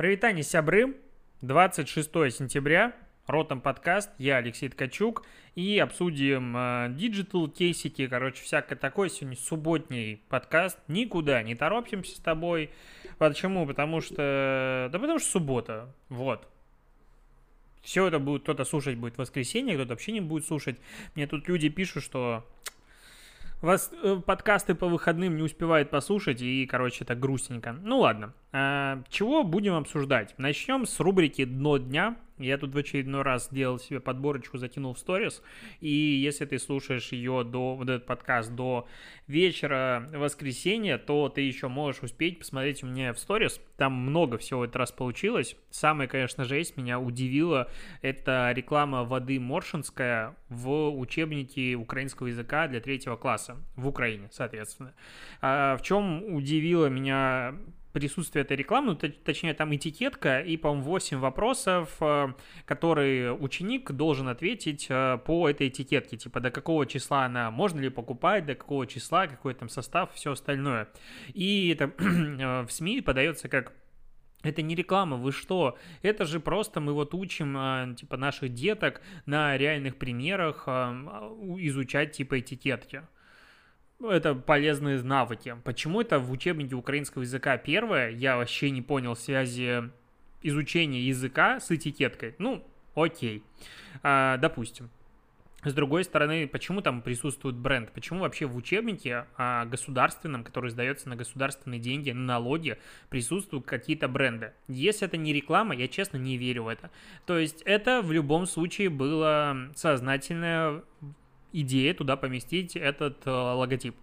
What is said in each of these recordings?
Прывітанне, сябры. 26 сентября. Ротом подкаст. Я Алексей Ткачук. И обсудим digital э, кейсики, короче, всякое такое. Сегодня субботний подкаст. Никуда не торопимся с тобой. Почему? Потому что... Да потому что суббота. Вот. Все это будет, кто-то слушать будет в воскресенье, кто-то вообще не будет слушать. Мне тут люди пишут, что вас э, подкасты по выходным не успевают послушать, и, короче, это грустненько. Ну ладно, а, чего будем обсуждать? Начнем с рубрики «Дно дня». Я тут в очередной раз сделал себе подборочку, закинул в сторис. И если ты слушаешь ее до, вот этот подкаст до вечера воскресенья, то ты еще можешь успеть посмотреть у меня в сторис. Там много всего в этот раз получилось. Самое, конечно, жесть меня удивило. Это реклама воды Моршинская в учебнике украинского языка для третьего класса в Украине, соответственно. А в чем удивило меня присутствие этой рекламы, ну, точнее, там этикетка и, по-моему, 8 вопросов, э, которые ученик должен ответить э, по этой этикетке, типа, до какого числа она, можно ли покупать, до какого числа, какой там состав, все остальное. И это э, в СМИ подается как это не реклама, вы что? Это же просто мы вот учим, типа, наших деток на реальных примерах изучать, типа, этикетки это полезные навыки. Почему это в учебнике украинского языка первое? Я вообще не понял связи изучения языка с этикеткой. Ну, окей. А, допустим. С другой стороны, почему там присутствует бренд? Почему вообще в учебнике а, государственном, который сдается на государственные деньги, на налоги, присутствуют какие-то бренды? Если это не реклама, я честно не верю в это. То есть это в любом случае было сознательное идея туда поместить этот э, логотип.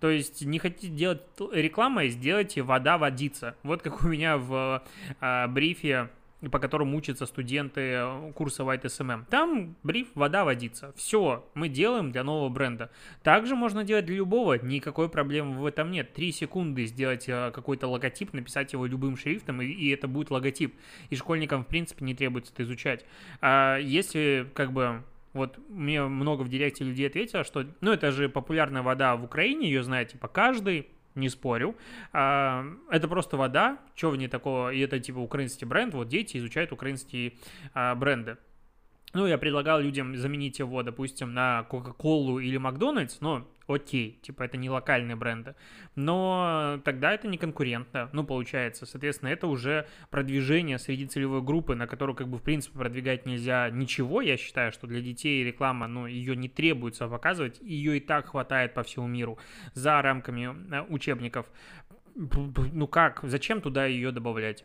То есть не хотите делать рекламой, сделайте вода водится. Вот как у меня в э, брифе по которому учатся студенты э, курса White SMM. Там бриф «Вода водится». Все, мы делаем для нового бренда. Также можно делать для любого, никакой проблемы в этом нет. Три секунды сделать какой-то логотип, написать его любым шрифтом, и, и это будет логотип. И школьникам, в принципе, не требуется это изучать. А если, как бы, вот мне много в директе людей ответило, что, ну, это же популярная вода в Украине, ее знает, типа, каждый, не спорю. А, это просто вода, что в ней такого, и это, типа, украинский бренд, вот дети изучают украинские а, бренды. Ну, я предлагал людям заменить его, допустим, на Кока-Колу или Макдональдс, но окей, типа это не локальные бренды. Но тогда это не конкурентно, ну, получается. Соответственно, это уже продвижение среди целевой группы, на которую, как бы, в принципе, продвигать нельзя ничего. Я считаю, что для детей реклама, ну, ее не требуется показывать, ее и так хватает по всему миру за рамками э, учебников. Ну как, зачем туда ее добавлять?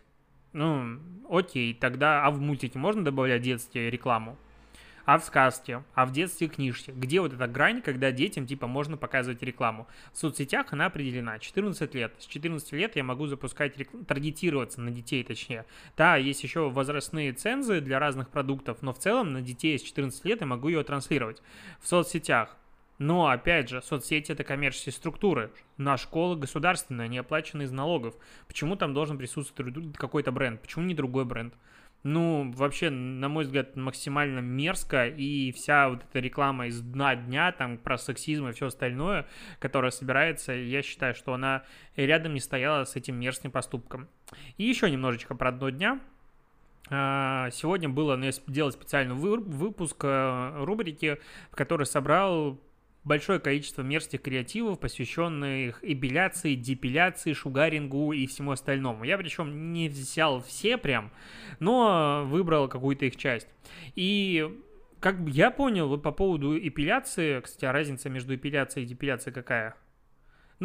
Ну, окей, тогда, а в мультике можно добавлять детские рекламу? А в сказке, а в детстве книжке? Где вот эта грань, когда детям, типа, можно показывать рекламу? В соцсетях она определена, 14 лет. С 14 лет я могу запускать, рек... таргетироваться на детей, точнее. Да, есть еще возрастные цензы для разных продуктов, но в целом на детей с 14 лет я могу ее транслировать. В соцсетях но, опять же, соцсети – это коммерческие структуры. На школы государственные, они оплачены из налогов. Почему там должен присутствовать какой-то бренд? Почему не другой бренд? Ну, вообще, на мой взгляд, максимально мерзко, и вся вот эта реклама из дна дня, там, про сексизм и все остальное, которая собирается, я считаю, что она рядом не стояла с этим мерзким поступком. И еще немножечко про дно дня. А, сегодня было ну, делать специальный выпуск э, рубрики, в которой собрал большое количество мерзких креативов, посвященных эпиляции, депиляции, шугарингу и всему остальному. Я причем не взял все прям, но выбрал какую-то их часть. И как я понял по поводу эпиляции, кстати, а разница между эпиляцией и депиляцией какая?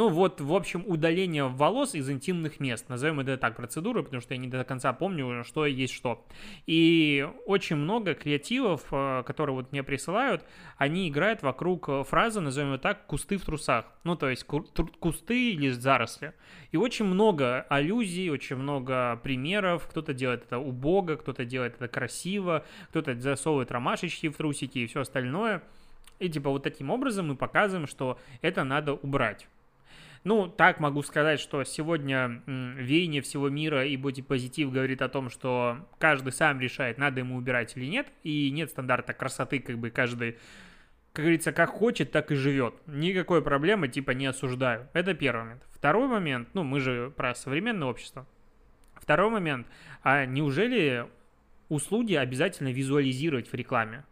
Ну вот, в общем, удаление волос из интимных мест. Назовем это так процедурой, потому что я не до конца помню, что есть что. И очень много креативов, э, которые вот мне присылают, они играют вокруг э, фразы, назовем ее так, кусты в трусах. Ну, то есть кусты или заросли. И очень много аллюзий, очень много примеров. Кто-то делает это убого, кто-то делает это красиво, кто-то засовывает ромашечки в трусики и все остальное. И типа вот таким образом мы показываем, что это надо убрать. Ну, так могу сказать, что сегодня веяние всего мира и бодипозитив говорит о том, что каждый сам решает, надо ему убирать или нет, и нет стандарта красоты, как бы каждый как говорится, как хочет, так и живет. Никакой проблемы, типа, не осуждаю. Это первый момент. Второй момент, ну, мы же про современное общество. Второй момент. А неужели услуги обязательно визуализировать в рекламе?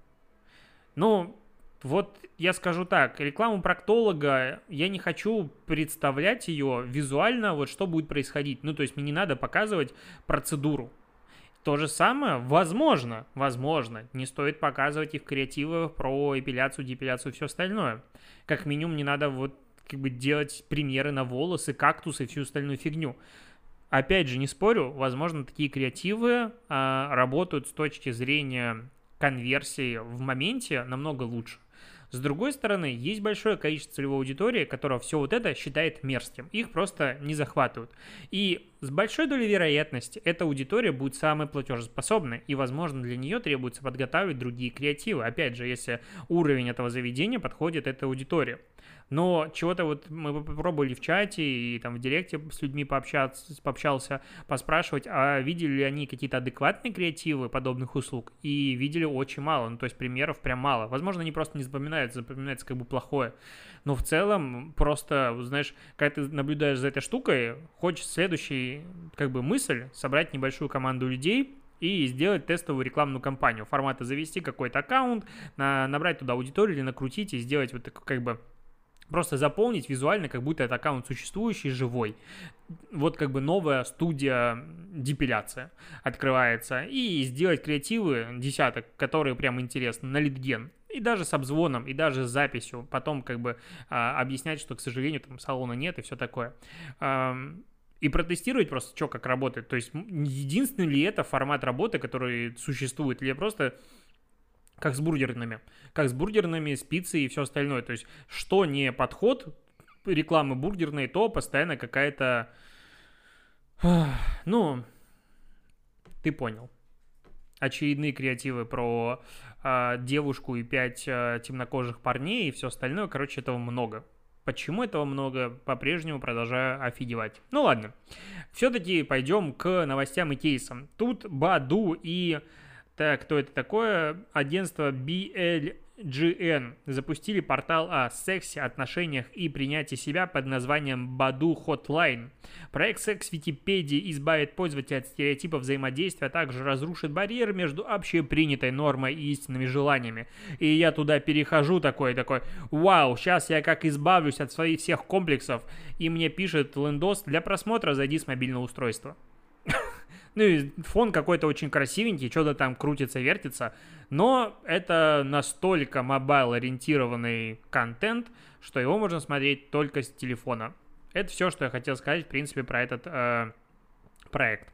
Ну, вот я скажу так, рекламу проктолога, я не хочу представлять ее визуально, вот что будет происходить. Ну, то есть мне не надо показывать процедуру. То же самое, возможно, возможно, не стоит показывать их креативы про эпиляцию, депиляцию и все остальное. Как минимум не надо вот как бы делать примеры на волосы, кактусы и всю остальную фигню. Опять же, не спорю, возможно, такие креативы а, работают с точки зрения конверсии в моменте намного лучше. С другой стороны, есть большое количество целевой аудитории, которая все вот это считает мерзким. Их просто не захватывают. И с большой долей вероятности эта аудитория будет самой платежеспособной, и, возможно, для нее требуется подготавливать другие креативы. Опять же, если уровень этого заведения подходит этой аудитории. Но чего-то вот мы попробовали в чате и там в директе с людьми пообщаться, пообщался, поспрашивать, а видели ли они какие-то адекватные креативы подобных услуг, и видели очень мало, ну то есть примеров прям мало. Возможно, они просто не запоминаются, запоминается как бы плохое. Но в целом просто, знаешь, когда ты наблюдаешь за этой штукой, хочешь следующий как бы мысль собрать небольшую команду людей, и сделать тестовую рекламную кампанию. Формата завести какой-то аккаунт, на, набрать туда аудиторию или накрутить и сделать вот такой как бы просто заполнить визуально, как будто это аккаунт существующий, живой. Вот как бы новая студия депиляция открывается. И сделать креативы десяток, которые прям интересны, на литген. И даже с обзвоном, и даже с записью. Потом как бы а, объяснять, что, к сожалению, там салона нет и все такое. А, и протестировать просто, что как работает. То есть единственный ли это формат работы, который существует, или просто как с бургерными. Как с бургерными, с пиццей и все остальное. То есть, что не подход рекламы бургерной, то постоянно какая-то... Ну, ты понял. Очередные креативы про э, девушку и пять э, темнокожих парней и все остальное. Короче, этого много. Почему этого много, по-прежнему продолжаю офигевать. Ну ладно. Все-таки пойдем к новостям и кейсам. Тут Баду и так, кто это такое? Агентство BLGN запустили портал о сексе, отношениях и принятии себя под названием Badu Hotline. Проект секс Википедии избавит пользователя от стереотипов взаимодействия, а также разрушит барьер между общепринятой нормой и истинными желаниями. И я туда перехожу такой, такой, вау, сейчас я как избавлюсь от своих всех комплексов. И мне пишет Лендос, для просмотра зайди с мобильного устройства. Ну и фон какой-то очень красивенький, что-то там крутится, вертится. Но это настолько мобайл-ориентированный контент, что его можно смотреть только с телефона. Это все, что я хотел сказать, в принципе, про этот э, проект.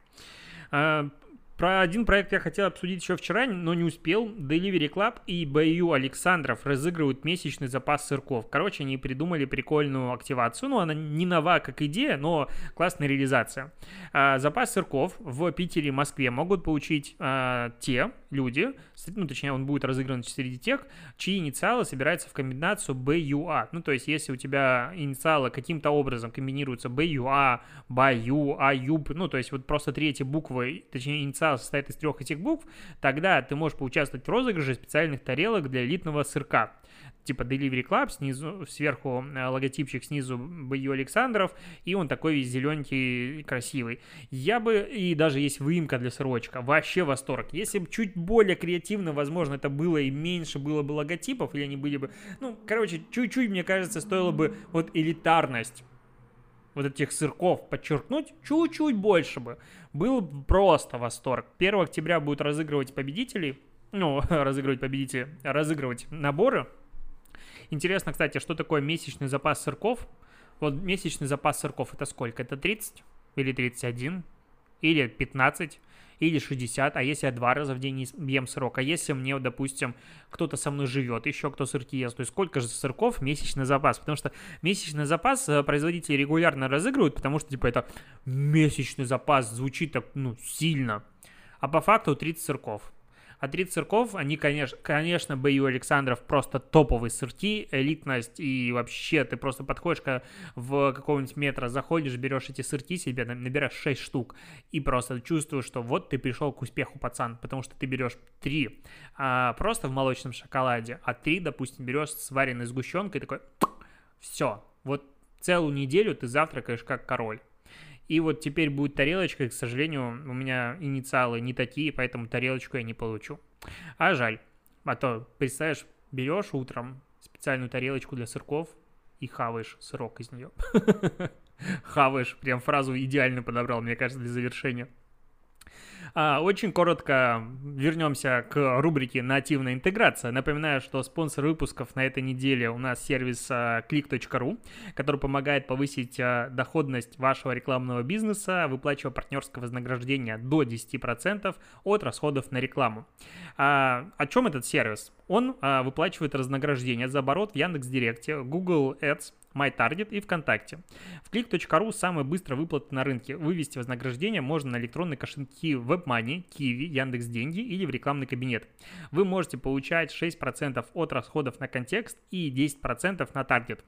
Э, про один проект я хотел обсудить еще вчера, но не успел. Delivery Club и BU Александров разыгрывают месячный запас сырков. Короче, они придумали прикольную активацию. Ну, она не нова как идея, но классная реализация. А, запас сырков в Питере и Москве могут получить а, те люди, ну, точнее, он будет разыгран среди тех, чьи инициалы собираются в комбинацию BUA. Ну, то есть, если у тебя инициалы каким-то образом комбинируются BUA, BAU, AUB, ну, то есть, вот просто третьи буквы, точнее, инициалы потенциал состоит из трех этих букв, тогда ты можешь поучаствовать в розыгрыше специальных тарелок для элитного сырка. Типа Delivery Club, снизу, сверху э, логотипчик, снизу Бою Александров, и он такой весь зелененький, красивый. Я бы, и даже есть выемка для сырочка, вообще восторг. Если бы чуть более креативно, возможно, это было и меньше было бы логотипов, или они были бы, ну, короче, чуть-чуть, мне кажется, стоило бы вот элитарность вот этих сырков подчеркнуть чуть-чуть больше бы. Был просто восторг. 1 октября будут разыгрывать победителей, ну, разыгрывать победителей, разыгрывать наборы. Интересно, кстати, что такое месячный запас сырков? Вот месячный запас сырков это сколько? Это 30 или 31 или 15? Или 60, а если я два раза в день ем сырок, а если мне, допустим, кто-то со мной живет, еще кто сырки ест, то есть сколько же сырков месячный запас, потому что месячный запас э, производители регулярно разыгрывают, потому что, типа, это месячный запас звучит так, ну, сильно, а по факту 30 сырков. А три цирков, они, конечно, конечно, Б.Ю. Александров просто топовые сырки, элитность, и вообще ты просто подходишь в какого-нибудь метра, заходишь, берешь эти сырки себе, набираешь 6 штук, и просто чувствуешь, что вот ты пришел к успеху, пацан, потому что ты берешь 3 а, просто в молочном шоколаде, а 3, допустим, берешь с вареной сгущенкой, такой, все, вот целую неделю ты завтракаешь как король. И вот теперь будет тарелочка, и, к сожалению, у меня инициалы не такие, поэтому тарелочку я не получу. А жаль. А то, представляешь, берешь утром специальную тарелочку для сырков и хаваешь сырок из нее. Хаваешь, прям фразу идеально подобрал, мне кажется, для завершения. А, очень коротко вернемся к рубрике «Нативная интеграция». Напоминаю, что спонсор выпусков на этой неделе у нас сервис а, click.ru, который помогает повысить а, доходность вашего рекламного бизнеса, выплачивая партнерское вознаграждение до 10% от расходов на рекламу. О чем этот сервис? Он выплачивает вознаграждение за оборот в Яндекс.Директе, Google Ads, MyTarget и ВКонтакте. В click.ru самая быстрая выплата на рынке. Вывести вознаграждение можно на электронные кошельки WebMoney, Kiwi, Яндекс.Деньги или в рекламный кабинет. Вы можете получать 6% от расходов на контекст и 10% на таргет.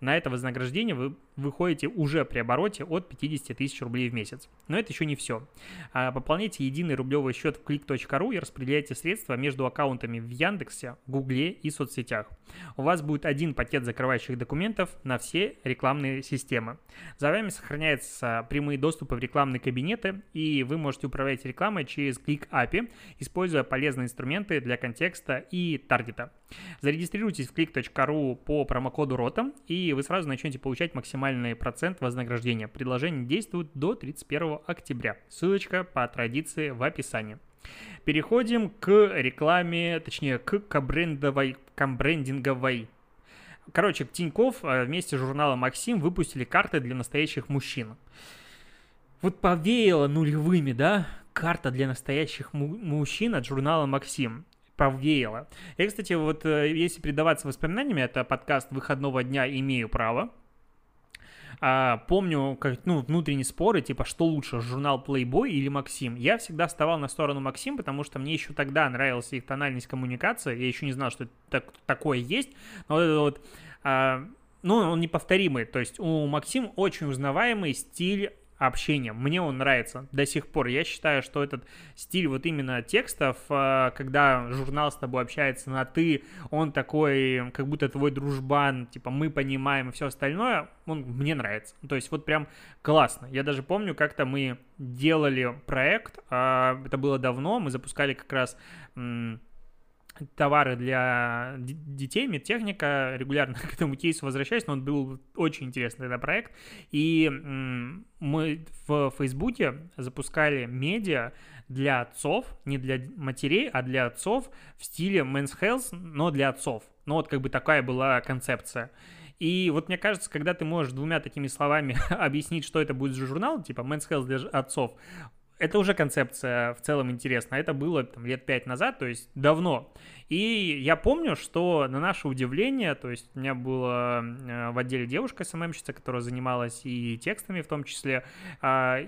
На это вознаграждение вы выходите уже при обороте от 50 тысяч рублей в месяц. Но это еще не все. А, пополняйте единый рублевый счет в click.ru и распределяйте средства между аккаунтами в Яндексе, Гугле и соцсетях. У вас будет один пакет закрывающих документов на все рекламные системы. За вами сохраняются прямые доступы в рекламные кабинеты, и вы можете управлять рекламой через Click API, используя полезные инструменты для контекста и таргета. Зарегистрируйтесь в click.ru по промокоду ROTAM, и вы сразу начнете получать максимальный процент вознаграждения. Предложение действует до 31 октября. Ссылочка по традиции в описании. Переходим к рекламе, точнее, к кабрендовой, кабрендинговой Короче, Тиньков э, вместе с журналом «Максим» выпустили карты для настоящих мужчин. Вот повеяло нулевыми, да? Карта для настоящих му- мужчин от журнала «Максим» повеяло. Я, кстати, вот э, если предаваться воспоминаниями, это подкаст выходного дня «Имею право», а, помню, как, ну, внутренние споры, типа, что лучше, журнал Playboy или Максим. Я всегда вставал на сторону Максим, потому что мне еще тогда нравилась их тональность коммуникации. Я еще не знал, что так, такое есть. Но вот это вот а, ну, он неповторимый. То есть у Максим очень узнаваемый стиль общения. Мне он нравится до сих пор. Я считаю, что этот стиль вот именно текстов, э, когда журнал с тобой общается на «ты», он такой, как будто твой дружбан, типа мы понимаем и все остальное, он мне нравится. То есть вот прям классно. Я даже помню, как-то мы делали проект, а, это было давно, мы запускали как раз товары для детей, медтехника, регулярно к этому кейсу возвращаюсь, но он был очень интересный тогда проект, и мы в Фейсбуке запускали медиа для отцов, не для матерей, а для отцов в стиле Men's Health, но для отцов. Ну вот как бы такая была концепция. И вот мне кажется, когда ты можешь двумя такими словами объяснить, что это будет за журнал, типа Men's Health для отцов, это уже концепция в целом интересна. Это было там, лет пять назад, то есть давно. И я помню, что на наше удивление, то есть у меня была э, в отделе девушка СММщица, которая занималась и текстами в том числе, а,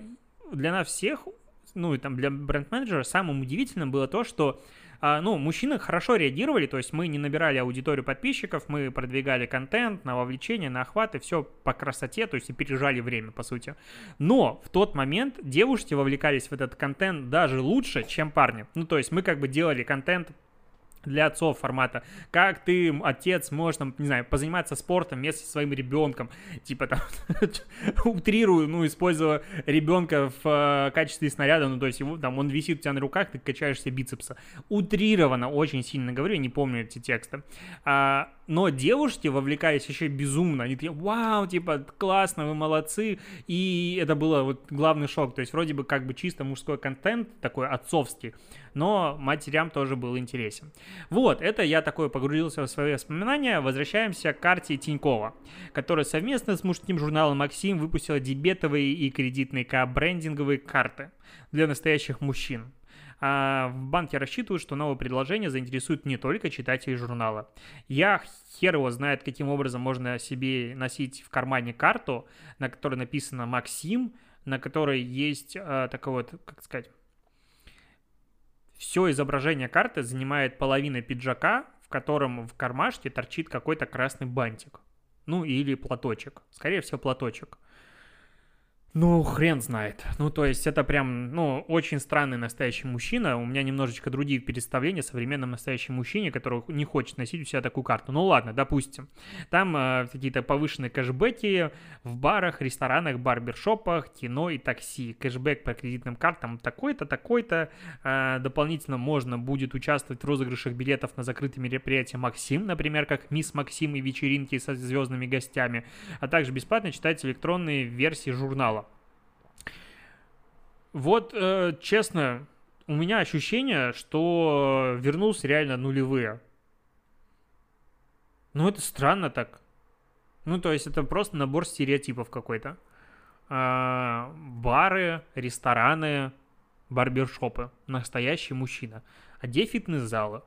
для нас всех, ну и там для бренд-менеджера самым удивительным было то, что ну, мужчины хорошо реагировали, то есть мы не набирали аудиторию подписчиков, мы продвигали контент на вовлечение, на охват, и все по красоте, то есть и пережали время, по сути. Но в тот момент девушки вовлекались в этот контент даже лучше, чем парни. Ну, то есть мы как бы делали контент для отцов формата, как ты, отец, можешь, там, не знаю, позаниматься спортом вместе со своим ребенком, типа там, утрирую, ну, используя ребенка в э, качестве снаряда, ну, то есть его, там, он висит у тебя на руках, ты качаешься бицепса. Утрированно, очень сильно говорю, не помню эти тексты. А, но девушки вовлекались еще безумно, они такие, вау, типа, классно, вы молодцы, и это было вот главный шок, то есть вроде бы как бы чисто мужской контент, такой отцовский, но матерям тоже был интересен. Вот, это я такой погрузился в свои воспоминания. Возвращаемся к карте Тинькова, которая совместно с мужским журналом «Максим» выпустила дебетовые и кредитные брендинговые карты для настоящих мужчин. А в банке рассчитывают, что новое предложение заинтересует не только читателей журнала. Я хер его знает, каким образом можно себе носить в кармане карту, на которой написано «Максим», на которой есть э, такой вот, как сказать, все изображение карты занимает половина пиджака, в котором в кармашке торчит какой-то красный бантик. Ну или платочек. Скорее всего, платочек. Ну, хрен знает. Ну, то есть это прям, ну, очень странный настоящий мужчина. У меня немножечко другие представления о современном настоящем мужчине, который не хочет носить у себя такую карту. Ну, ладно, допустим. Там э, какие-то повышенные кэшбэки в барах, ресторанах, барбершопах, кино и такси. Кэшбэк по кредитным картам такой-то, такой-то. Э, дополнительно можно будет участвовать в розыгрышах билетов на закрытые мероприятия Максим, например, как Мисс Максим и вечеринки со звездными гостями, а также бесплатно читать электронные версии журнала. Вот, э, честно, у меня ощущение, что вернулся реально нулевые. Ну, это странно так. Ну, то есть это просто набор стереотипов какой-то. А, бары, рестораны, барбершопы. Настоящий мужчина. А где фитнес-залы?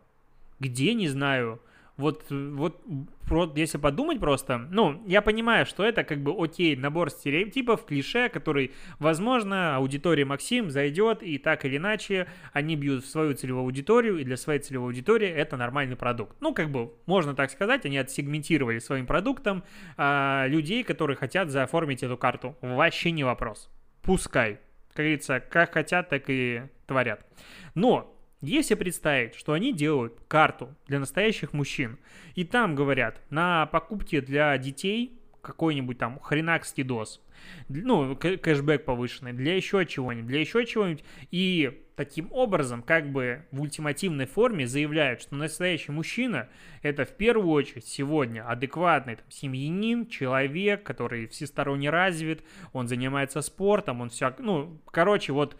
Где, не знаю, вот, вот, вот если подумать просто, ну, я понимаю, что это как бы окей, набор стереотипов, клише, который, возможно, аудитория Максим зайдет, и так или иначе они бьют в свою целевую аудиторию, и для своей целевой аудитории это нормальный продукт. Ну, как бы, можно так сказать, они отсегментировали своим продуктом а, людей, которые хотят заоформить эту карту. Вообще не вопрос. Пускай. Как говорится, как хотят, так и творят. Но если представить, что они делают карту для настоящих мужчин, и там говорят, на покупки для детей какой-нибудь там хренак скидос, ну, кэшбэк повышенный, для еще чего-нибудь, для еще чего-нибудь, и таким образом, как бы в ультимативной форме заявляют, что настоящий мужчина это в первую очередь сегодня адекватный там, семьянин, человек, который всесторонне развит, он занимается спортом, он все, ну, короче, вот,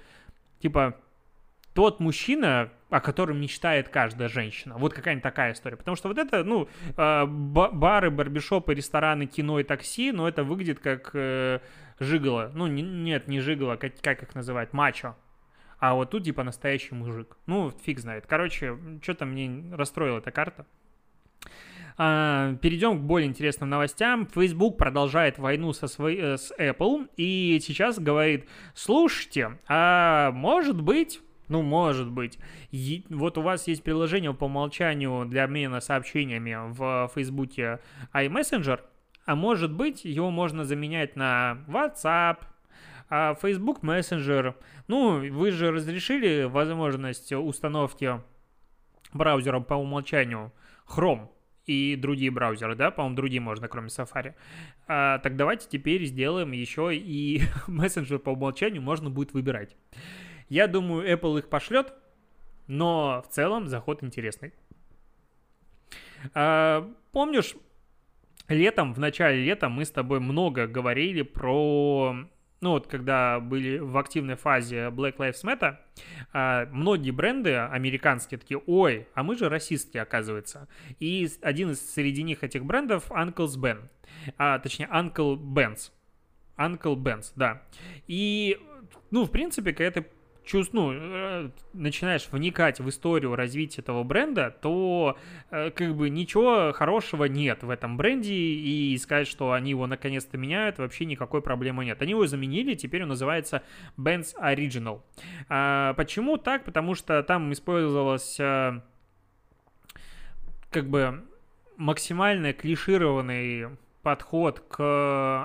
типа, тот мужчина, о котором мечтает каждая женщина. Вот какая-нибудь такая история. Потому что вот это, ну, а, бары, барбишопы, рестораны, кино и такси, но это выглядит как э, жиголо. Ну, не, нет, не жиголо, как, как их называют, мачо. А вот тут типа настоящий мужик. Ну, фиг знает. Короче, что-то мне расстроила эта карта. А, перейдем к более интересным новостям. Facebook продолжает войну со свой, э, с Apple и сейчас говорит, слушайте, а может быть ну, может быть. И вот у вас есть приложение по умолчанию для обмена сообщениями в Фейсбуке iMessenger, а может быть, его можно заменять на WhatsApp, а Facebook Messenger. Ну, вы же разрешили возможность установки браузера по умолчанию Chrome и другие браузеры, да, по-моему, другие можно, кроме Safari. А, так давайте теперь сделаем еще и мессенджер по умолчанию можно будет выбирать. Я думаю, Apple их пошлет, но в целом заход интересный. А, помнишь, летом, в начале лета мы с тобой много говорили про ну вот когда были в активной фазе Black Lives Matter, а, многие бренды американские такие, ой, а мы же расистские, оказывается. И один из среди них этих брендов Uncle's Ben, а, точнее Uncle Ben's. Uncle Ben's, да. И, ну, в принципе, когда ты чувств, ну, э, начинаешь вникать в историю развития этого бренда, то э, как бы ничего хорошего нет в этом бренде, и сказать, что они его наконец-то меняют, вообще никакой проблемы нет. Они его заменили, теперь он называется Benz Original. А, почему так? Потому что там использовалась э, как бы максимально клишированный подход к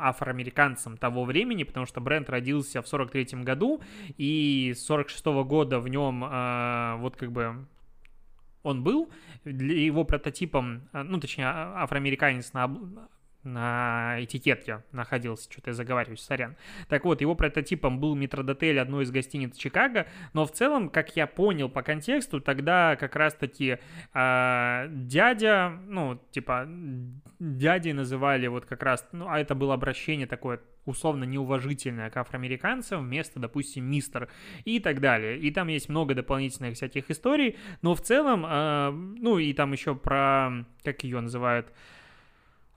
афроамериканцам того времени, потому что бренд родился в 43 году, и с 46 -го года в нем э, вот как бы он был, для его прототипом, э, ну, точнее, а, афроамериканец на на этикетке находился, что-то я заговариваюсь, сорян. Так вот, его прототипом был метродотель одной из гостиниц Чикаго, но в целом, как я понял по контексту, тогда как раз-таки э, дядя, ну, типа, дядей называли вот как раз, ну, а это было обращение такое условно неуважительное к афроамериканцам вместо, допустим, мистер и так далее. И там есть много дополнительных всяких историй, но в целом, э, ну, и там еще про, как ее называют,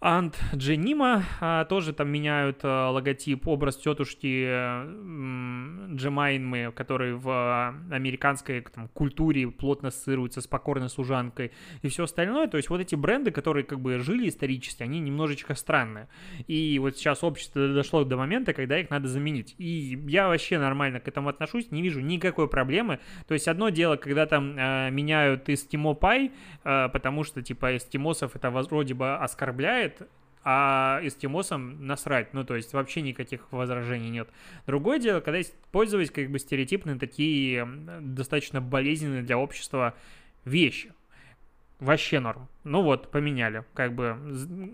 Ант Дженима а, тоже там меняют а, логотип, образ тетушки Джемайнмы, который в американской там, культуре плотно ассоциируется с покорной служанкой и все остальное. То есть вот эти бренды, которые как бы жили исторически, они немножечко странные. И вот сейчас общество дошло до момента, когда их надо заменить. И я вообще нормально к этому отношусь, не вижу никакой проблемы. То есть одно дело, когда там э, меняют эстимо пай, э, потому что типа эстимосов это вроде бы оскорбляет, а эскимосам насрать, ну, то есть вообще никаких возражений нет. Другое дело, когда использовать как бы стереотипные такие достаточно болезненные для общества вещи. Вообще норм. Ну вот, поменяли. Как бы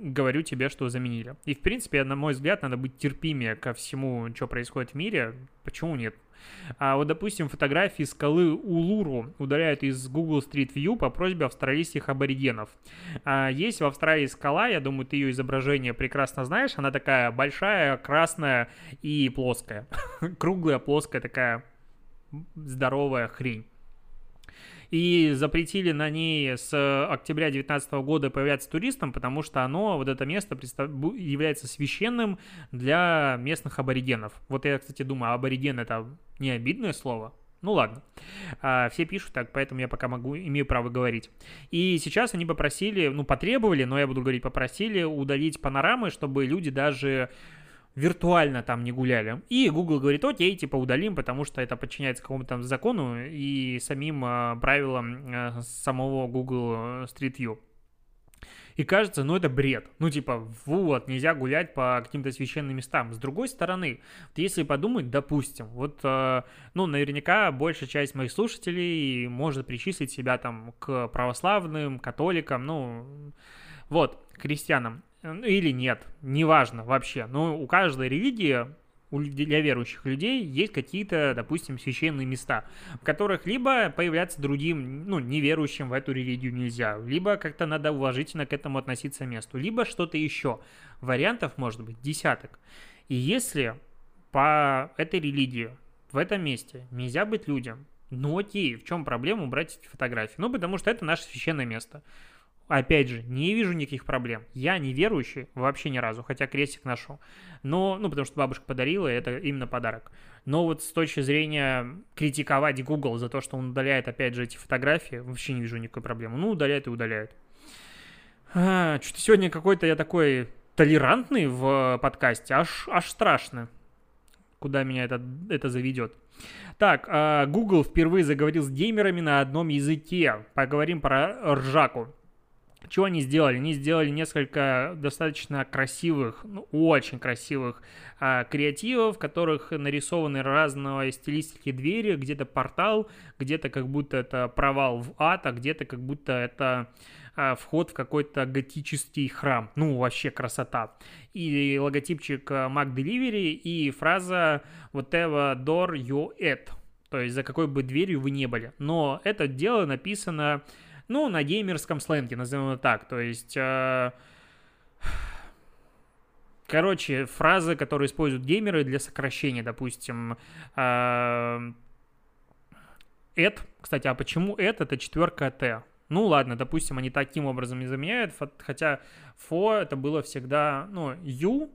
говорю тебе, что заменили. И, в принципе, на мой взгляд, надо быть терпимее ко всему, что происходит в мире. Почему нет? А вот, допустим, фотографии скалы Улуру удаляют из Google Street View по просьбе австралийских аборигенов. А есть в Австралии скала, я думаю, ты ее изображение прекрасно знаешь. Она такая большая, красная и плоская. Круглая, плоская такая здоровая хрень и запретили на ней с октября 2019 года появляться туристам, потому что оно, вот это место, является священным для местных аборигенов. Вот я, кстати, думаю, абориген это не обидное слово, ну ладно, а, все пишут так, поэтому я пока могу, имею право говорить. И сейчас они попросили, ну потребовали, но я буду говорить попросили удалить панорамы, чтобы люди даже виртуально там не гуляли. И Google говорит, окей, типа удалим, потому что это подчиняется какому-то закону и самим э, правилам э, самого Google Street View. И кажется, ну это бред. Ну типа, вот, нельзя гулять по каким-то священным местам. С другой стороны, если подумать, допустим, вот, ну наверняка большая часть моих слушателей может причислить себя там к православным, католикам, ну вот, крестьянам. Ну, или нет, неважно вообще. Но у каждой религии для верующих людей есть какие-то, допустим, священные места, в которых либо появляться другим, ну, неверующим в эту религию нельзя, либо как-то надо уважительно к этому относиться месту, либо что-то еще. Вариантов может быть десяток. И если по этой религии в этом месте нельзя быть людям, ну окей, в чем проблема убрать эти фотографии? Ну, потому что это наше священное место. Опять же, не вижу никаких проблем. Я не верующий вообще ни разу, хотя крестик ношу. Но, ну, потому что бабушка подарила, и это именно подарок. Но вот с точки зрения критиковать Google за то, что он удаляет, опять же, эти фотографии, вообще не вижу никакой проблемы. Ну, удаляет и удаляет. А, что-то сегодня какой-то я такой толерантный в подкасте, аж, аж страшно, куда меня это, это заведет. Так, а, Google впервые заговорил с геймерами на одном языке. Поговорим про ржаку. Чего они сделали? Они сделали несколько достаточно красивых, ну, очень красивых а, креативов, в которых нарисованы разные стилистики двери, где-то портал, где-то как будто это провал в ад, а где-то как будто это а, вход в какой-то готический храм. Ну, вообще красота. И логотипчик а, Mac Delivery и фраза whatever door you at, то есть за какой бы дверью вы не были. Но это дело написано ну, на геймерском сленге, назовем это так. То есть, э, короче, фразы, которые используют геймеры для сокращения, допустим, э, кстати, а почему это? Это четверка Т. Ну ладно, допустим, они таким образом и заменяют, хотя фо это было всегда, ну, ю.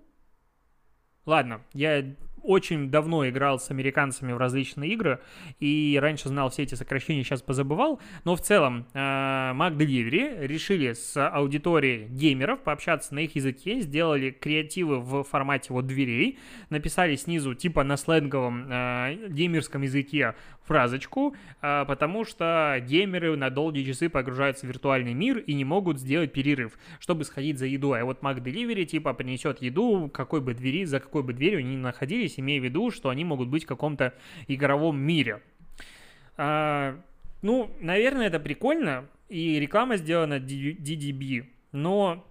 Ладно, я очень давно играл с американцами в различные игры, и раньше знал все эти сокращения, сейчас позабывал, но в целом э, Mac Delivery решили с аудиторией геймеров пообщаться на их языке, сделали креативы в формате вот дверей, написали снизу типа на сленговом э, геймерском языке фразочку, э, потому что геймеры на долгие часы погружаются в виртуальный мир и не могут сделать перерыв, чтобы сходить за едой. А вот Mac Delivery типа принесет еду, какой бы двери, за какой бы дверью они ни находились, здесь имея в виду, что они могут быть в каком-то игровом мире. А, ну, наверное, это прикольно, и реклама сделана DDB, но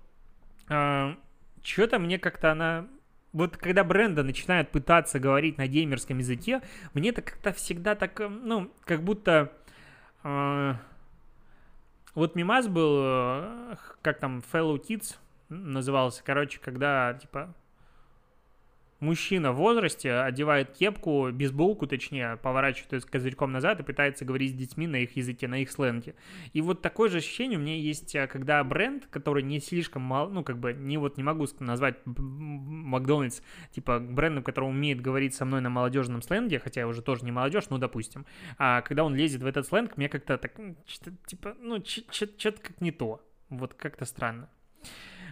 а, что-то мне как-то она... Вот когда бренды начинают пытаться говорить на геймерском языке, мне это как-то всегда так, ну, как будто... А, вот мимас был, э, как там, Fellow Kids назывался, короче, когда, типа, мужчина в возрасте одевает кепку, бейсболку точнее, поворачивает козырьком назад и пытается говорить с детьми на их языке, на их сленге. И вот такое же ощущение у меня есть, э, когда бренд, который не слишком мал, ну, как бы, не вот не могу назвать Макдональдс, типа, брендом, который умеет говорить со мной на молодежном сленге, хотя я уже тоже не молодежь, ну, допустим, а когда он лезет в этот сленг, мне как-то так, типа, ну, что-то как не то, вот как-то странно.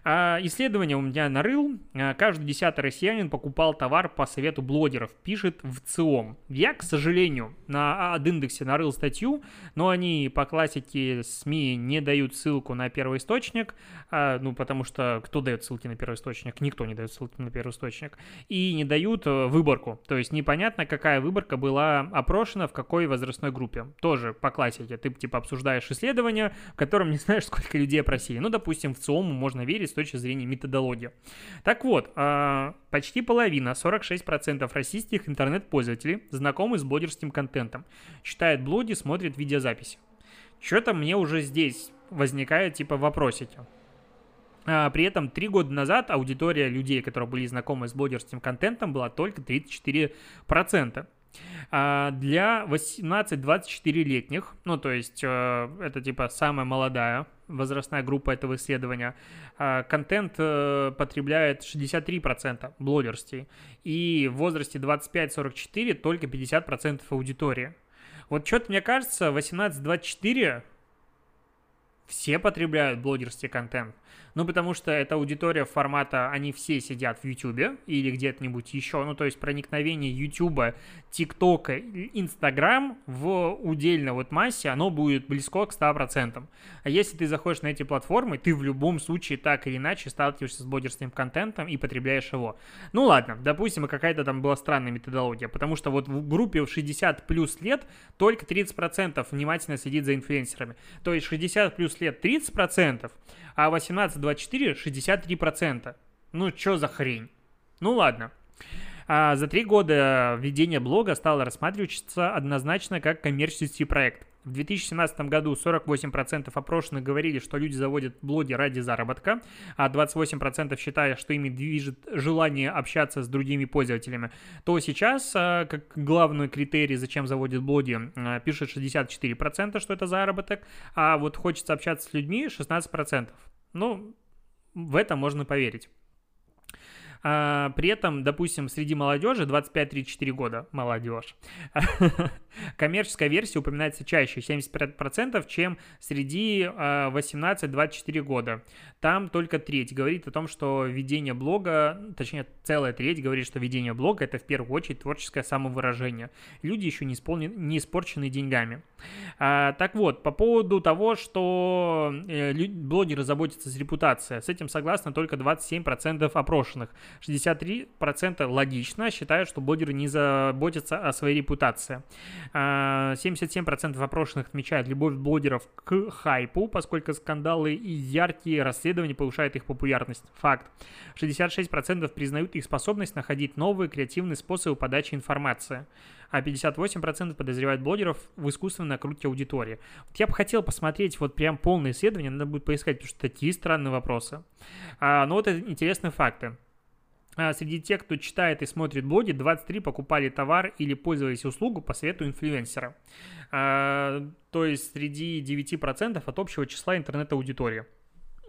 А, исследование у меня нарыл. А, каждый десятый россиянин покупал товар по совету блогеров, пишет в ЦИОМ. Я, к сожалению, на ad индексе нарыл статью, но они по классике СМИ не дают ссылку на первый источник, а, ну, потому что кто дает ссылки на первый источник? Никто не дает ссылки на первый источник. И не дают э, выборку, то есть непонятно, какая выборка была опрошена в какой возрастной группе. Тоже по классике. Ты, типа, обсуждаешь исследование, в котором не знаешь, сколько людей опросили. Ну, допустим, в ЦИОМу можно верить с точки зрения методологии. Так вот, а, почти половина, 46% российских интернет-пользователей знакомы с блогерским контентом. Читает блоги, смотрит видеозаписи. Что-то мне уже здесь возникает, типа, вопросики. А, при этом три года назад аудитория людей, которые были знакомы с блогерским контентом, была только 34%. А для 18-24-летних, ну то есть э, это типа самая молодая возрастная группа этого исследования, а, контент э, потребляет 63% блогерстей, и в возрасте 25-44 только 50% аудитории. Вот что-то мне кажется, 18-24 все потребляют блогерский контент. Ну, потому что это аудитория формата, они все сидят в YouTube или где-нибудь еще. Ну, то есть проникновение YouTube, ТикТока, Инстаграм в удельной вот массе, оно будет близко к 100%. А если ты заходишь на эти платформы, ты в любом случае так или иначе сталкиваешься с блогерским контентом и потребляешь его. Ну, ладно, допустим, какая-то там была странная методология, потому что вот в группе в 60 плюс лет только 30% внимательно следит за инфлюенсерами. То есть 60 плюс лет 30%, а 18-24 63%. Ну, что за хрень? Ну, ладно. А за три года ведение блога стало рассматриваться однозначно как коммерческий проект. В 2017 году 48% опрошенных говорили, что люди заводят блоги ради заработка, а 28% считая, что ими движет желание общаться с другими пользователями, то сейчас, а, как главный критерий, зачем заводят блоги, а, пишет 64%, что это заработок, а вот хочется общаться с людьми 16%. Ну, в это можно поверить. А, при этом, допустим, среди молодежи 25-34 года, молодежь, коммерческая версия упоминается чаще, 75%, чем среди 18-24 а, года. Там только треть говорит о том, что ведение блога, точнее, целая треть говорит, что ведение блога – это в первую очередь творческое самовыражение. Люди еще не, исполнены, не испорчены деньгами. А, так вот, по поводу того, что э, блогеры заботятся с репутацией, с этим согласны только 27% опрошенных. 63% логично считают, что блогеры не заботятся о своей репутации. 77% а, опрошенных отмечают любовь блогеров к хайпу, поскольку скандалы и яркие расследования повышают их популярность. Факт. 66% признают их способность находить новые креативные способы подачи информации а 58% подозревают блогеров в искусственной накрутке аудитории. Вот я бы хотел посмотреть вот прям полное исследование, надо будет поискать, потому что такие странные вопросы. А, но вот это интересные факты. А среди тех, кто читает и смотрит блоги, 23 покупали товар или пользовались услугу по совету инфлюенсера. А, то есть среди 9% от общего числа интернет-аудитории.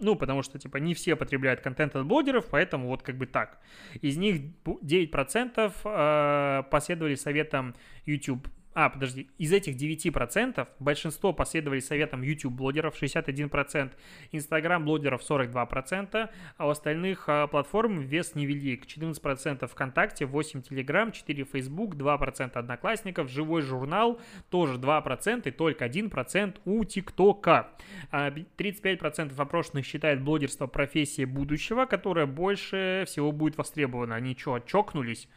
Ну, потому что, типа, не все потребляют контент от блогеров, поэтому вот как бы так. Из них 9% а, последовали советам YouTube а, подожди, из этих 9% большинство последовали советам YouTube-блогеров, 61%, Instagram-блогеров 42%, а у остальных а, платформ вес невелик, 14% ВКонтакте, 8% Telegram, 4% Facebook, 2% Одноклассников, Живой журнал тоже 2% и только 1% у ТикТока. 35% опрошенных считает блогерство профессией будущего, которая больше всего будет востребована. Они что, чокнулись?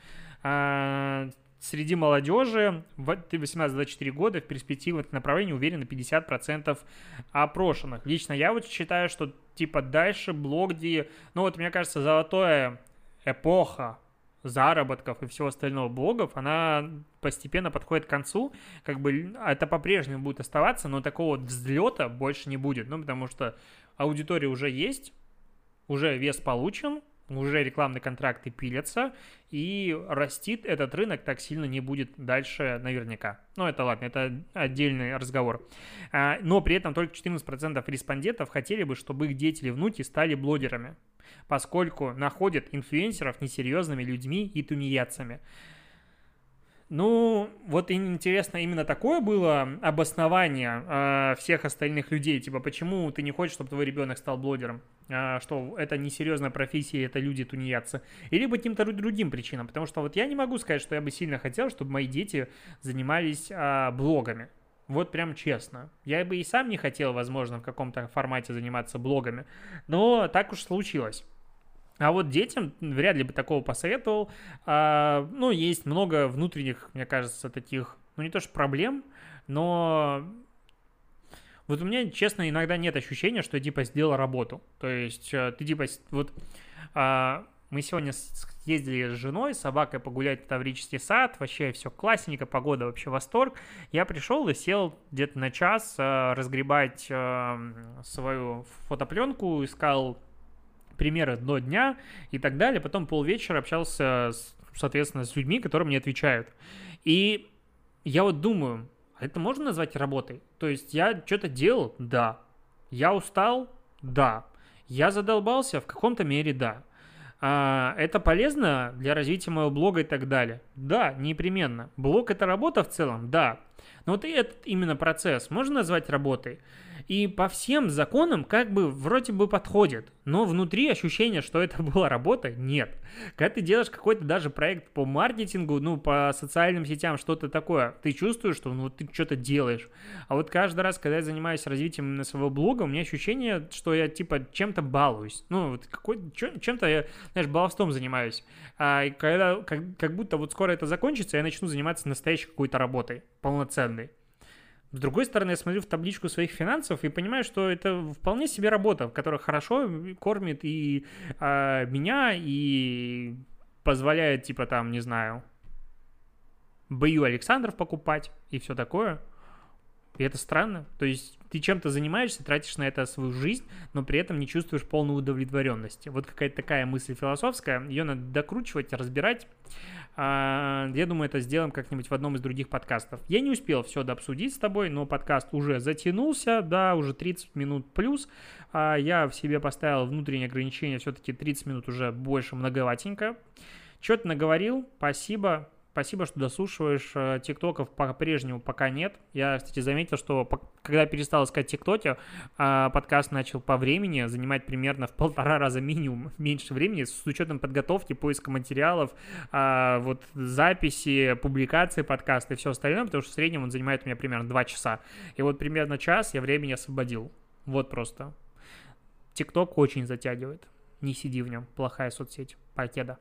Среди молодежи в 18-24 года в перспективе это направление уверены 50% опрошенных. Лично я вот считаю, что типа дальше блогди, ну вот мне кажется, золотая эпоха заработков и всего остального блогов, она постепенно подходит к концу, как бы это по-прежнему будет оставаться, но такого взлета больше не будет, ну, потому что аудитория уже есть, уже вес получен, уже рекламные контракты пилятся, и растит этот рынок так сильно не будет дальше наверняка. Ну, это ладно, это отдельный разговор. А, но при этом только 14% респондентов хотели бы, чтобы их дети или внуки стали блогерами, поскольку находят инфлюенсеров несерьезными людьми и тунеядцами. Ну, вот интересно, именно такое было обоснование э, всех остальных людей, типа, почему ты не хочешь, чтобы твой ребенок стал блогером, э, что это несерьезная профессия, это люди тунеядцы, или по каким-то другим причинам, потому что вот я не могу сказать, что я бы сильно хотел, чтобы мои дети занимались э, блогами, вот прям честно. Я бы и сам не хотел, возможно, в каком-то формате заниматься блогами, но так уж случилось. А вот детям вряд ли бы такого посоветовал. А, ну, есть много внутренних, мне кажется, таких, ну, не то что проблем, но вот у меня, честно, иногда нет ощущения, что я, типа, сделал работу. То есть э, ты, типа, вот а, мы сегодня ездили с женой, с собакой погулять в Таврический сад, вообще все классненько, погода вообще восторг. Я пришел и сел где-то на час э, разгребать э, свою фотопленку, искал примеры до дня и так далее. Потом полвечера общался, с, соответственно, с людьми, которые мне отвечают. И я вот думаю, а это можно назвать работой? То есть я что-то делал? Да. Я устал? Да. Я задолбался? В каком-то мере да. А, это полезно для развития моего блога и так далее? Да, непременно. Блог это работа в целом? Да. Но вот этот именно процесс можно назвать работой? И по всем законам как бы вроде бы подходит, но внутри ощущение, что это была работа, нет. Когда ты делаешь какой-то даже проект по маркетингу, ну, по социальным сетям, что-то такое, ты чувствуешь, что ну, ты что-то делаешь. А вот каждый раз, когда я занимаюсь развитием именно своего блога, у меня ощущение, что я типа чем-то балуюсь. Ну, вот какой, чем-то я, знаешь, баловством занимаюсь. А когда, как, как будто вот скоро это закончится, я начну заниматься настоящей какой-то работой, полноценной. С другой стороны, я смотрю в табличку своих финансов и понимаю, что это вполне себе работа, которая хорошо кормит и э, меня, и позволяет, типа, там, не знаю, Бою Александров покупать и все такое. И это странно. То есть ты чем-то занимаешься, тратишь на это свою жизнь, но при этом не чувствуешь полной удовлетворенности. Вот какая-то такая мысль философская, ее надо докручивать, разбирать. А, я думаю, это сделаем как-нибудь в одном из других подкастов. Я не успел все дообсудить с тобой, но подкаст уже затянулся, да, уже 30 минут плюс. А, я в себе поставил внутреннее ограничение, все-таки 30 минут уже больше многоватенько. Что-то наговорил, спасибо. Спасибо, что дослушиваешь. Э, тиктоков по-прежнему пока нет. Я, кстати, заметил, что когда перестал искать тиктоки, а, подкаст начал по времени занимать примерно в полтора раза минимум меньше времени с учетом подготовки, поиска материалов, а, вот записи, публикации подкаста и все остальное, потому что в среднем он занимает у меня примерно два часа. И вот примерно час я времени освободил. Вот просто. Тикток очень затягивает. Не сиди в нем. Плохая соцсеть. Покеда.